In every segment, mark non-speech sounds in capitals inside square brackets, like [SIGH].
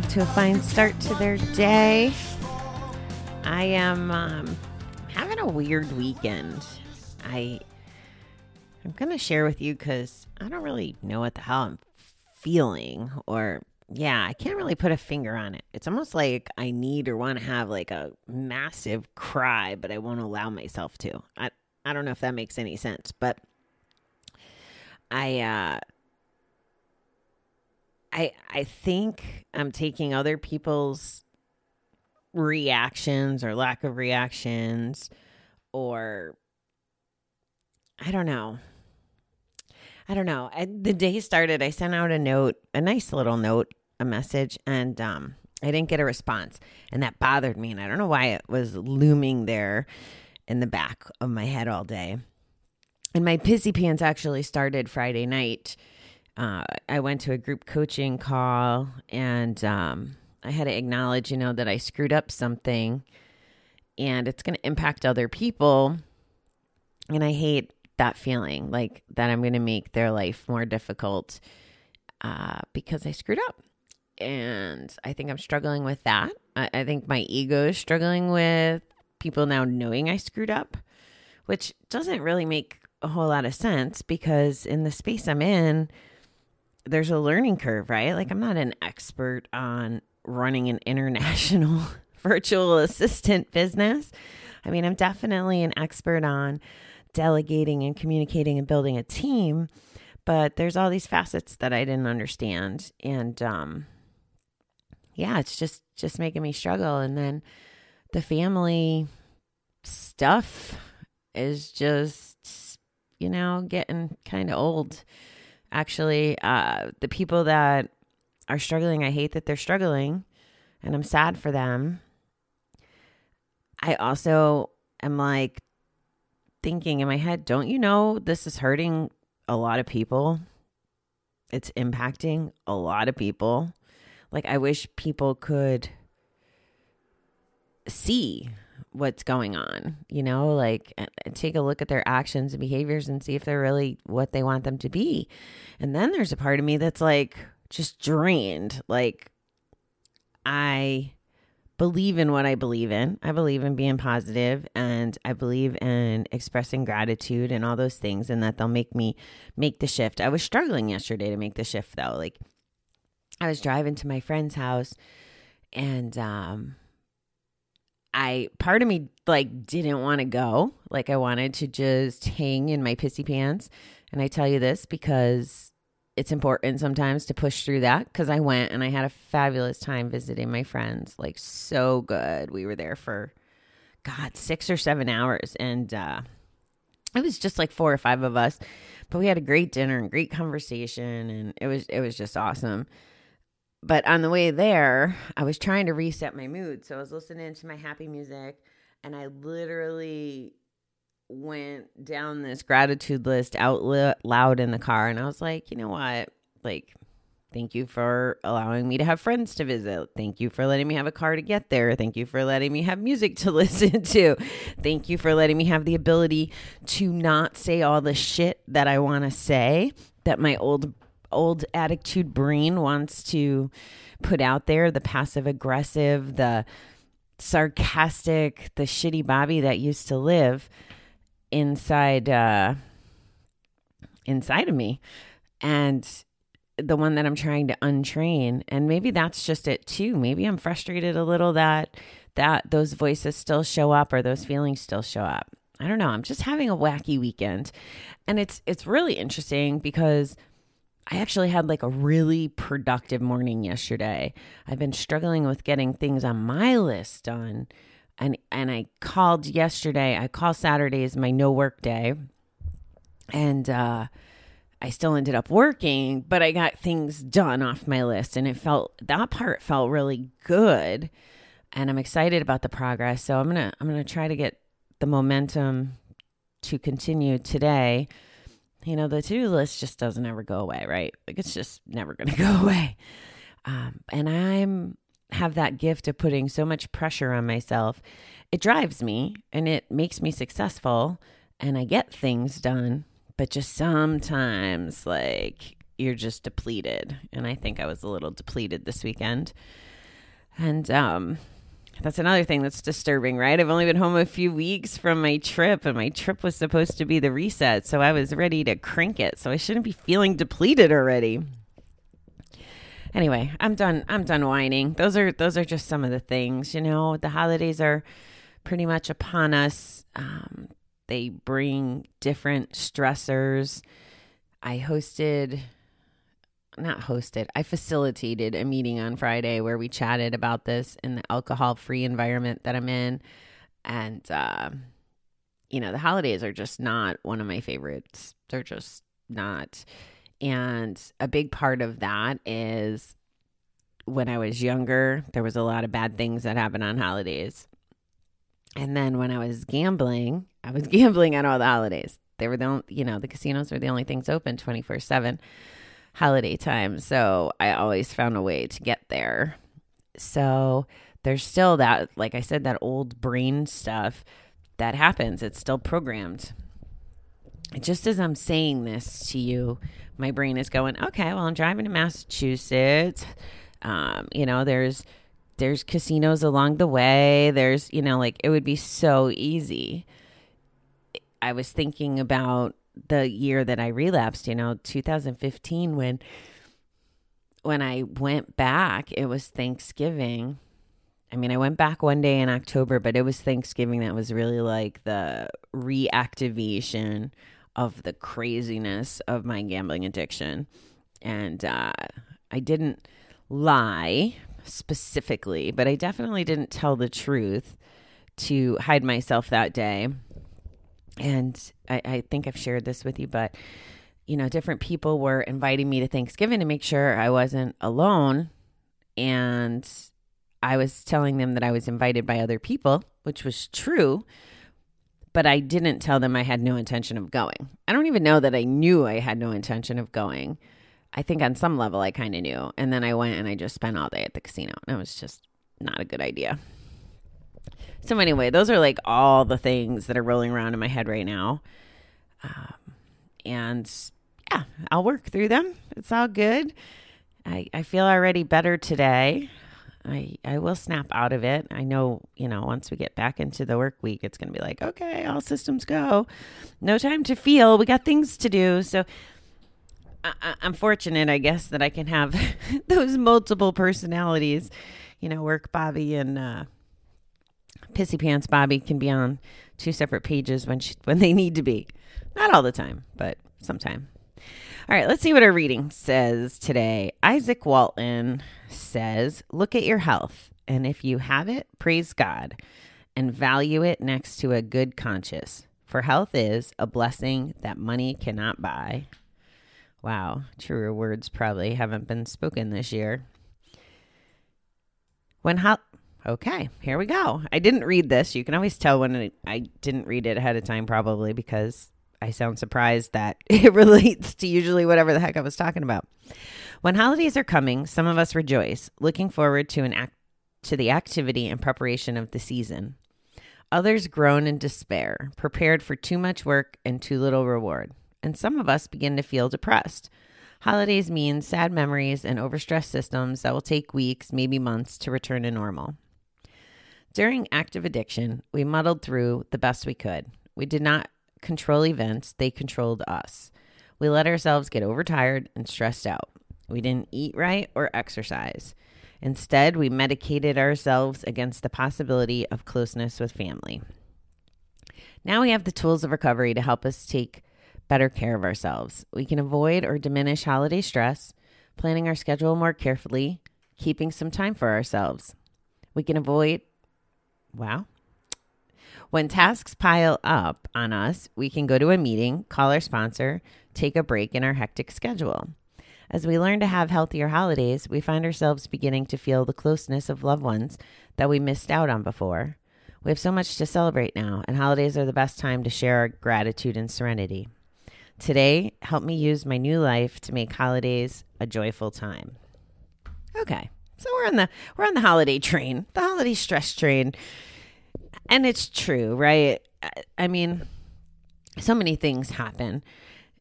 off to a fine start to their day. I am um, having a weird weekend. I I'm gonna share with you because I don't really know what the hell I'm feeling, or yeah, I can't really put a finger on it. It's almost like I need or want to have like a massive cry, but I won't allow myself to. I I don't know if that makes any sense, but I uh I I think I'm taking other people's reactions or lack of reactions or I don't know. I don't know. I, the day started, I sent out a note, a nice little note, a message, and um, I didn't get a response. And that bothered me. And I don't know why it was looming there in the back of my head all day. And my pissy pants actually started Friday night. Uh, I went to a group coaching call and um, I had to acknowledge, you know, that I screwed up something and it's going to impact other people. And I hate that feeling like that I'm going to make their life more difficult uh, because I screwed up. And I think I'm struggling with that. I, I think my ego is struggling with people now knowing I screwed up, which doesn't really make a whole lot of sense because in the space I'm in, there's a learning curve, right? Like I'm not an expert on running an international [LAUGHS] virtual assistant business. I mean, I'm definitely an expert on delegating and communicating and building a team, but there's all these facets that I didn't understand and um yeah, it's just just making me struggle and then the family stuff is just you know, getting kind of old. Actually, uh the people that are struggling, I hate that they're struggling and I'm sad for them. I also am like thinking in my head, don't you know this is hurting a lot of people? It's impacting a lot of people. Like, I wish people could see what's going on, you know, like take a look at their actions and behaviors and see if they're really what they want them to be. And then there's a part of me that's like just drained. Like, I believe in what I believe in. I believe in being positive and I believe in expressing gratitude and all those things and that they'll make me make the shift. I was struggling yesterday to make the shift though. Like I was driving to my friend's house and um I part of me like didn't want to go. Like I wanted to just hang in my pissy pants. And I tell you this because it's important sometimes to push through that because I went and I had a fabulous time visiting my friends. Like so good. We were there for God, six or seven hours. And uh it was just like four or five of us. But we had a great dinner and great conversation and it was it was just awesome. But on the way there, I was trying to reset my mood. So I was listening to my happy music and I literally went down this gratitude list out loud in the car and I was like, you know what? Like thank you for allowing me to have friends to visit. Thank you for letting me have a car to get there. Thank you for letting me have music to [LAUGHS] listen to. Thank you for letting me have the ability to not say all the shit that I want to say that my old old attitude brain wants to put out there, the passive aggressive, the sarcastic, the shitty Bobby that used to live inside uh inside of me. And the one that I'm trying to untrain and maybe that's just it too. Maybe I'm frustrated a little that that those voices still show up or those feelings still show up. I don't know. I'm just having a wacky weekend. And it's it's really interesting because I actually had like a really productive morning yesterday. I've been struggling with getting things on my list done and and I called yesterday. I call Saturdays my no work day, and uh, I still ended up working, but I got things done off my list, and it felt that part felt really good, and I'm excited about the progress. So I'm gonna I'm gonna try to get the momentum to continue today, you know, the to do list just doesn't ever go away, right? Like it's just never going [LAUGHS] to go away. Um, and I'm have that gift of putting so much pressure on myself. It drives me and it makes me successful and I get things done, but just sometimes like you're just depleted. And I think I was a little depleted this weekend. And um that's another thing that's disturbing, right? I've only been home a few weeks from my trip, and my trip was supposed to be the reset. So I was ready to crank it. So I shouldn't be feeling depleted already. Anyway, I'm done. I'm done whining. Those are those are just some of the things. You know, the holidays are pretty much upon us. Um, they bring different stressors. I hosted not hosted, I facilitated a meeting on Friday where we chatted about this in the alcohol free environment that I'm in. And, uh, you know, the holidays are just not one of my favorites. They're just not. And a big part of that is when I was younger, there was a lot of bad things that happened on holidays. And then when I was gambling, I was [LAUGHS] gambling on all the holidays. They were the only, you know, the casinos were the only things open 24 7 holiday time. So I always found a way to get there. So there's still that, like I said, that old brain stuff that happens. It's still programmed. Just as I'm saying this to you, my brain is going, okay, well, I'm driving to Massachusetts. Um, you know, there's there's casinos along the way. There's, you know, like it would be so easy. I was thinking about the year that I relapsed, you know, 2015 when when I went back, it was Thanksgiving. I mean, I went back one day in October, but it was Thanksgiving that was really like the reactivation of the craziness of my gambling addiction. And uh, I didn't lie specifically, but I definitely didn't tell the truth to hide myself that day and I, I think I've shared this with you, but you know, different people were inviting me to Thanksgiving to make sure I wasn't alone. And I was telling them that I was invited by other people, which was true, but I didn't tell them I had no intention of going. I don't even know that I knew I had no intention of going. I think on some level I kind of knew. And then I went and I just spent all day at the casino. And it was just not a good idea. So anyway, those are like all the things that are rolling around in my head right now. Um, and yeah, I'll work through them. It's all good. I, I feel already better today. I I will snap out of it. I know, you know, once we get back into the work week, it's going to be like, okay, all systems go. No time to feel. We got things to do. So I, I'm fortunate, I guess, that I can have [LAUGHS] those multiple personalities. You know, work Bobby and uh, Pissy Pants Bobby can be on two separate pages when she, when they need to be. Not all the time, but sometime. All right, let's see what our reading says today. Izaak Walton says, Look at your health, and if you have it, praise God and value it next to a good conscience. For health is a blessing that money cannot buy. Wow, truer words probably haven't been spoken this year. When health Okay, here we go. I didn't read this. You can always tell when I didn't read it ahead of time, probably because I sound surprised that [LAUGHS] it relates to usually whatever the heck I was talking about. When holidays are coming, some of us rejoice, looking forward to an act to the activity and preparation of the season. Others groan in despair, prepared for too much work and too little reward. And some of us begin to feel depressed. Holidays mean sad memories and overstressed systems that will take weeks, maybe months to return to normal. During active addiction, we muddled through the best we could. We did not control events, they controlled us. We let ourselves get overtired and stressed out. We didn't eat right or exercise. Instead, we medicated ourselves against the possibility of closeness with family. Now we have the tools of recovery to help us take better care of ourselves. We can avoid or diminish holiday stress, planning our schedule more carefully, keeping some time for ourselves. We can avoid Wow. When tasks pile up on us, we can go to a meeting, call our sponsor, take a break in our hectic schedule. As we learn to have healthier holidays, we find ourselves beginning to feel the closeness of loved ones that we missed out on before. We have so much to celebrate now, and holidays are the best time to share our gratitude and serenity. Today, help me use my new life to make holidays a joyful time. Okay. So we're on the we're on the holiday train, the holiday stress train. And it's true, right? I- mean, so many things happen.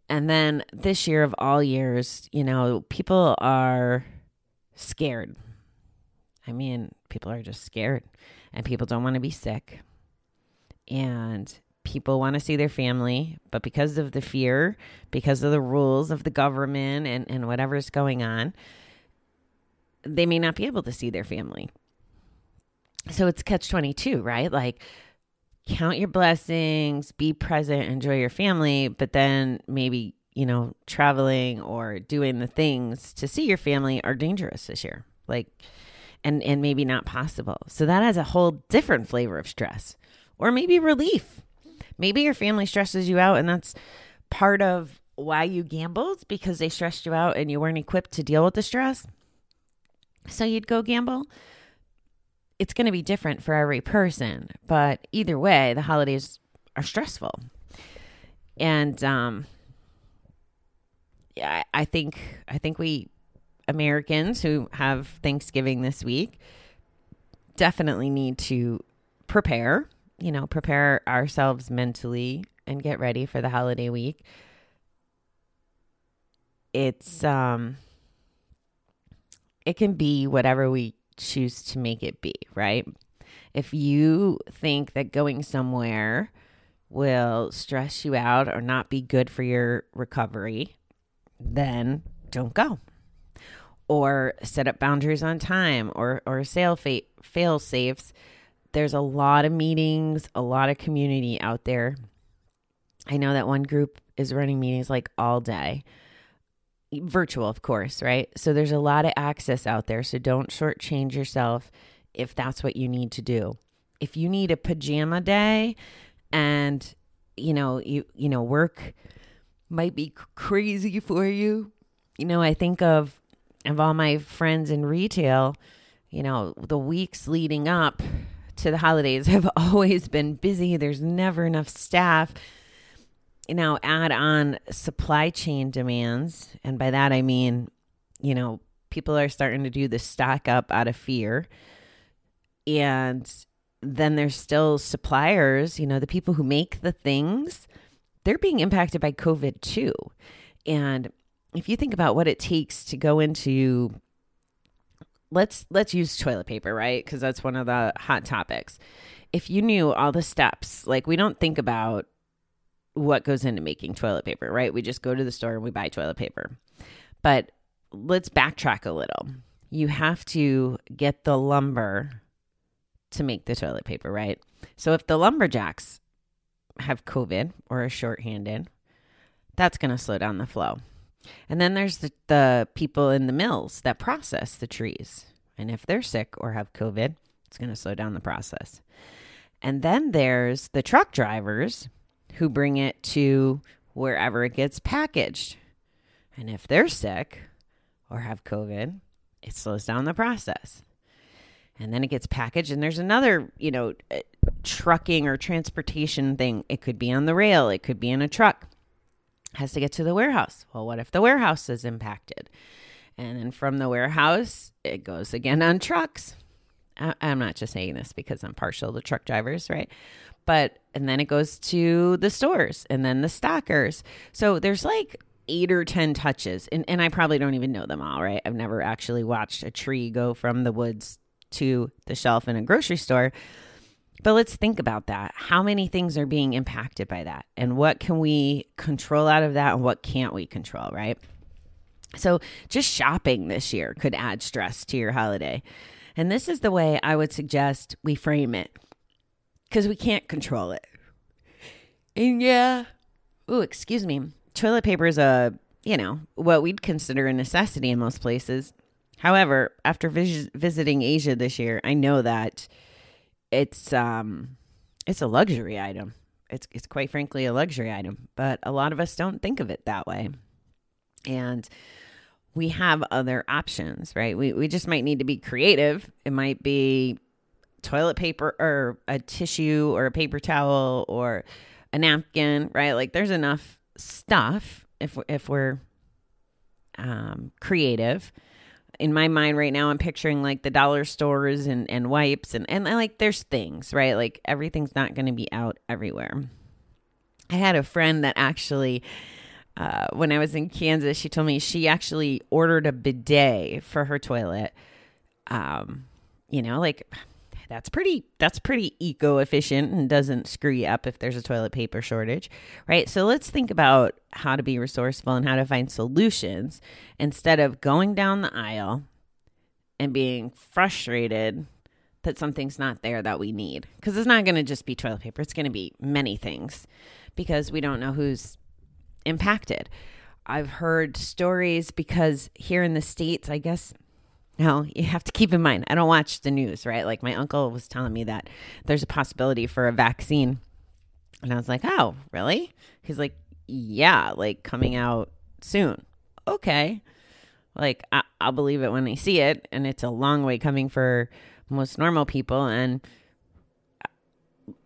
And then this year of all years, you know, people are scared. I mean, people are just scared and people don't want to be sick. And people want to see their family, but because of the fear, because of the rules of the government and, and whatever's going on, they may not be able to see their family. So it's catch 22, right? Like, count your blessings, be present, enjoy your family, but then maybe, you know, traveling or doing the things to see your family are dangerous this year. Like, and and maybe not possible. So that has a whole different flavor of stress. Or maybe relief. Maybe your family stresses you out and that's part of why you gambled because they stressed you out and you weren't equipped to deal with the stress. So you'd go gamble. It's going to be different for every person, but either way, the holidays are stressful. And um yeah, I think I think we Americans who have Thanksgiving this week definitely need to prepare, you know, prepare ourselves mentally and get ready for the holiday week. It's um it can be whatever we choose to make it be, right? If you think that going somewhere will stress you out or not be good for your recovery, then don't go. Or set up boundaries on time or or sail fa- fail safes. There's a lot of meetings, a lot of community out there. I know that one group is running meetings like all day virtual, of course, right? So there's a lot of access out there. So don't shortchange yourself if that's what you need to do. If you need a pajama day and you know, you you know, work might be crazy for you. You know, I think of of all my friends in retail, you know, the weeks leading up to the holidays [LAUGHS] have always been busy. There's never enough staff know, add on supply chain demands. And by that, I mean, you know, people are starting to do the stock up out of fear. And then there's still suppliers, you know, the people who make the things, they're being impacted by COVID too. And if you think about what it takes to go into let's let's use toilet paper, right? Cuz that's one of the hot topics. If you knew all the steps, like we don't think about what goes into making toilet paper, right? We just go to the store and we buy toilet paper. But let's backtrack a little. You have to get the lumber to make the toilet paper, right? So if the lumberjacks have COVID or are shorthanded, that's going to slow down the flow. And then there's the, the people in the mills that process the trees. And if they're sick or have COVID, it's going to slow down the process. And then there's the truck drivers who bring it to wherever it gets packaged. And if they're sick or have COVID, it slows down the process. And then it gets packaged, and there's another, you know, uh, trucking or transportation thing. It could be on the rail, it could be in a truck. Has to get to the warehouse. Well, what if the warehouse is impacted? And then from the warehouse, it goes again on trucks. I'm not just saying this because I'm partial to truck drivers, right? But, and then it goes to the stores and then the stockers. So there's like eight or 10 touches. And, and I probably don't even know them all, right? I've never actually watched a tree go from the woods to the shelf in a grocery store. But let's think about that. How many things are being impacted by that? And what can we control out of that? And what can't we control, right? So, just shopping this year could add stress to your holiday. And this is the way I would suggest we frame it because we can't control it. And yeah, ooh, excuse me. Toilet paper is a, you know, what we'd consider a necessity in most places. However, after vis- visiting Asia this year, I know that it's um it's a luxury item. It's it's quite frankly a luxury item, but a lot of us don't think of it that way. And we have other options, right? We we just might need to be creative. It might be toilet paper or a tissue or a paper towel or a napkin, right? Like there's enough stuff if if we're um, creative. In my mind right now, I'm picturing like the dollar stores and, and wipes and, and like there's things, right? Like everything's not going to be out everywhere. I had a friend that actually, uh, when I was in Kansas, she told me she actually ordered a bidet for her toilet. Um, you know, like that's pretty that's pretty eco efficient and doesn't screw you up if there's a toilet paper shortage right? So let's think about how to be resourceful and how to find solutions instead of going down the aisle and being frustrated that something's not there that we need. Because it's not going to just be toilet paper it's going to be many things because we don't know who's impacted. I've heard stories because here in the states i guess now, you have to keep in mind, I don't watch the news, right? Like my uncle was telling me that there's a possibility for a vaccine. And I was like, oh, really? He's like, yeah, like coming out soon. Okay. Like, I- will believe it when I see it. And it's a long way coming for most normal people. And,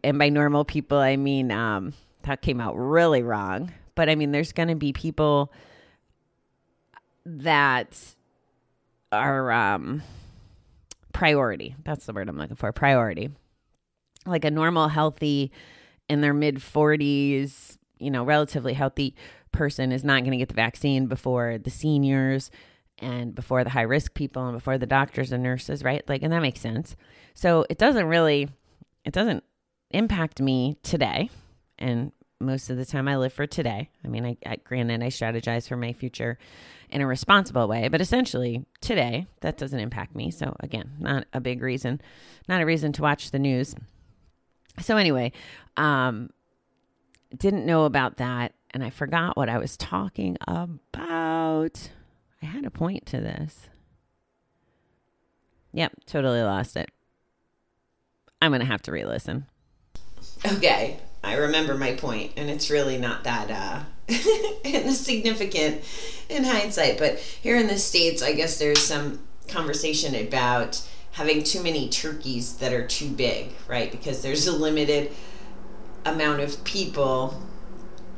and by normal people, I mean, um, that came out really wrong. But I mean, there's going to be people that our um, priority. That's the word I'm looking for. Priority. Like a normal, healthy, in their mid 40s, you know, relatively healthy person is not going to get the vaccine before the seniors and before the high risk people and before the doctors and nurses, right? Like, and that makes sense. So it doesn't really, it doesn't impact me today. And most of the time I live for today. I mean, I, I granted I strategize for my future in a responsible way, but essentially today that doesn't impact me. So again, not a big reason, not a reason to watch the news. So anyway, um, didn't know about that, and I forgot what I was talking about. I had a point to this. Yep, totally lost it. I'm gonna have to re-listen. Okay, I remember my point, and it's really not that uh, [LAUGHS] significant in hindsight. But here in the States, I guess there's some conversation about having too many turkeys that are too big, right? Because there's a limited amount of people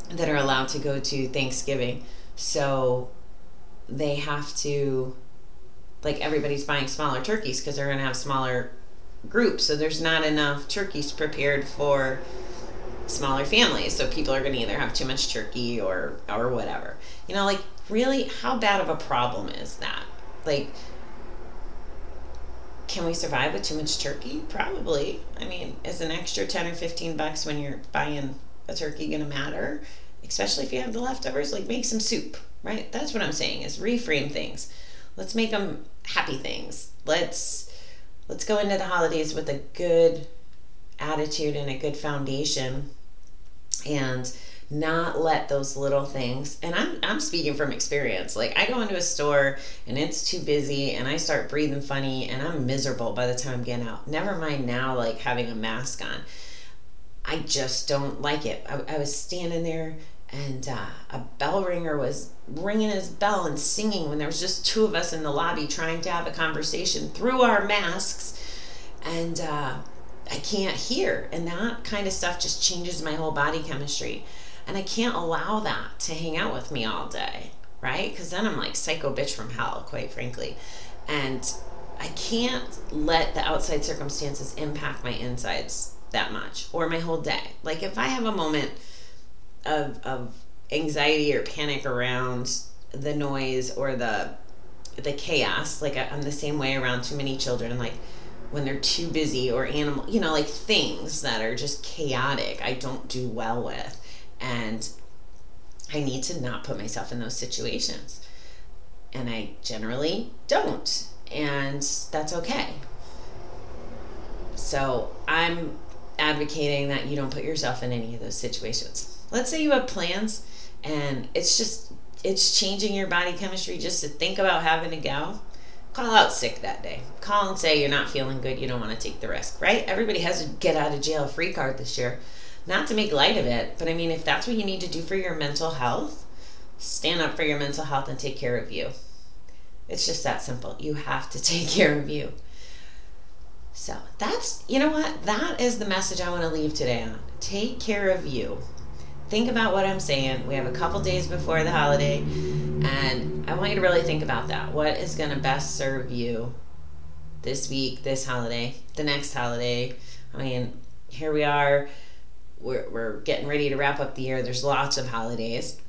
that are allowed to go to Thanksgiving. So they have to, like, everybody's buying smaller turkeys because they're going to have smaller groups. So there's not enough turkeys prepared for smaller families. So people are going to either have too much turkey or or whatever. You know, like really, how bad of a problem is that? Like, can we survive with too much turkey? Probably. I mean, is an extra ten or fifteen bucks when you're buying a turkey going to matter? Especially if you have the leftovers. Like, make some soup, right? That's what I'm saying. Is reframe things. Let's make them happy things. Let's let's go into the holidays with a good attitude and a good foundation and not let those little things and I'm I'm speaking from experience. Like I go into a store and it's too busy and I start breathing funny and I'm miserable by the time I'm getting out. Never mind now like having a mask on. I just don't like it. I, I was standing there and uh, a bell ringer was ringing his bell and singing when there was just two of us in the lobby trying to have a conversation through our masks and uh, I can't hear. And that kind of stuff just changes my whole body chemistry. And I can't allow that to hang out with me all day, right? Because then I'm like psycho bitch from hell, quite frankly. And I can't let the outside circumstances impact my insides that much or my whole day. Like if I have a moment of, of anxiety or panic around the noise or the the chaos, like I'm the same way around too many children, like when they're too busy or animal, you know, like things that are just chaotic, I don't do well with. And I need to not put myself in those situations. And I generally don't. And that's okay. So I'm advocating that you don't put yourself in any of those situations. Let's say you have plans and it's just it's changing your body chemistry just to think about having to go call out sick that day. Call and say you're not feeling good, you don't want to take the risk, right? Everybody has a get out of jail free card this year. Not to make light of it, but I mean, if that's what you need to do for your mental health, stand up for your mental health and take care of you. It's just that simple. You have to [LAUGHS] take care of you. So that's, you know what? That is the message I want to leave today on. Take care of you. Think about what I'm saying. We have a couple days before the holiday, and I want you to really think about that. What is going to best serve you this week, this holiday, the next holiday? I mean, here we are. We're, we're getting ready to wrap up the year. There's lots of holidays.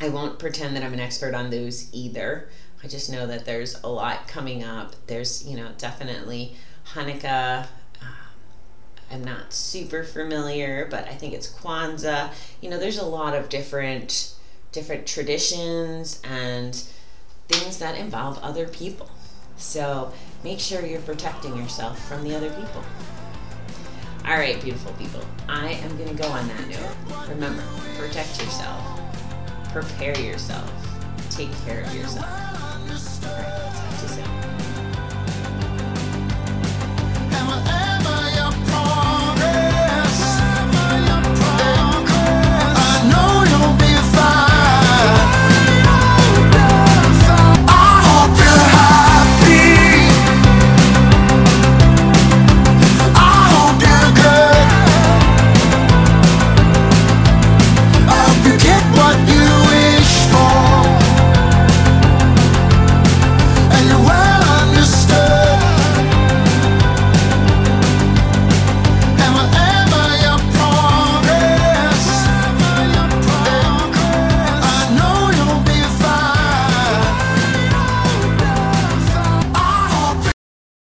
I won't pretend that I'm an expert on those either. I just know that there's a lot coming up. There's, you know, definitely Hanukkah. I'm not super familiar, but I think it's Kwanzaa. You know, there's a lot of different different traditions and things that involve other people. So make sure you're protecting yourself from the other people. All right, beautiful people. I am going to go on that note. Remember, protect yourself, prepare yourself, take care of yourself.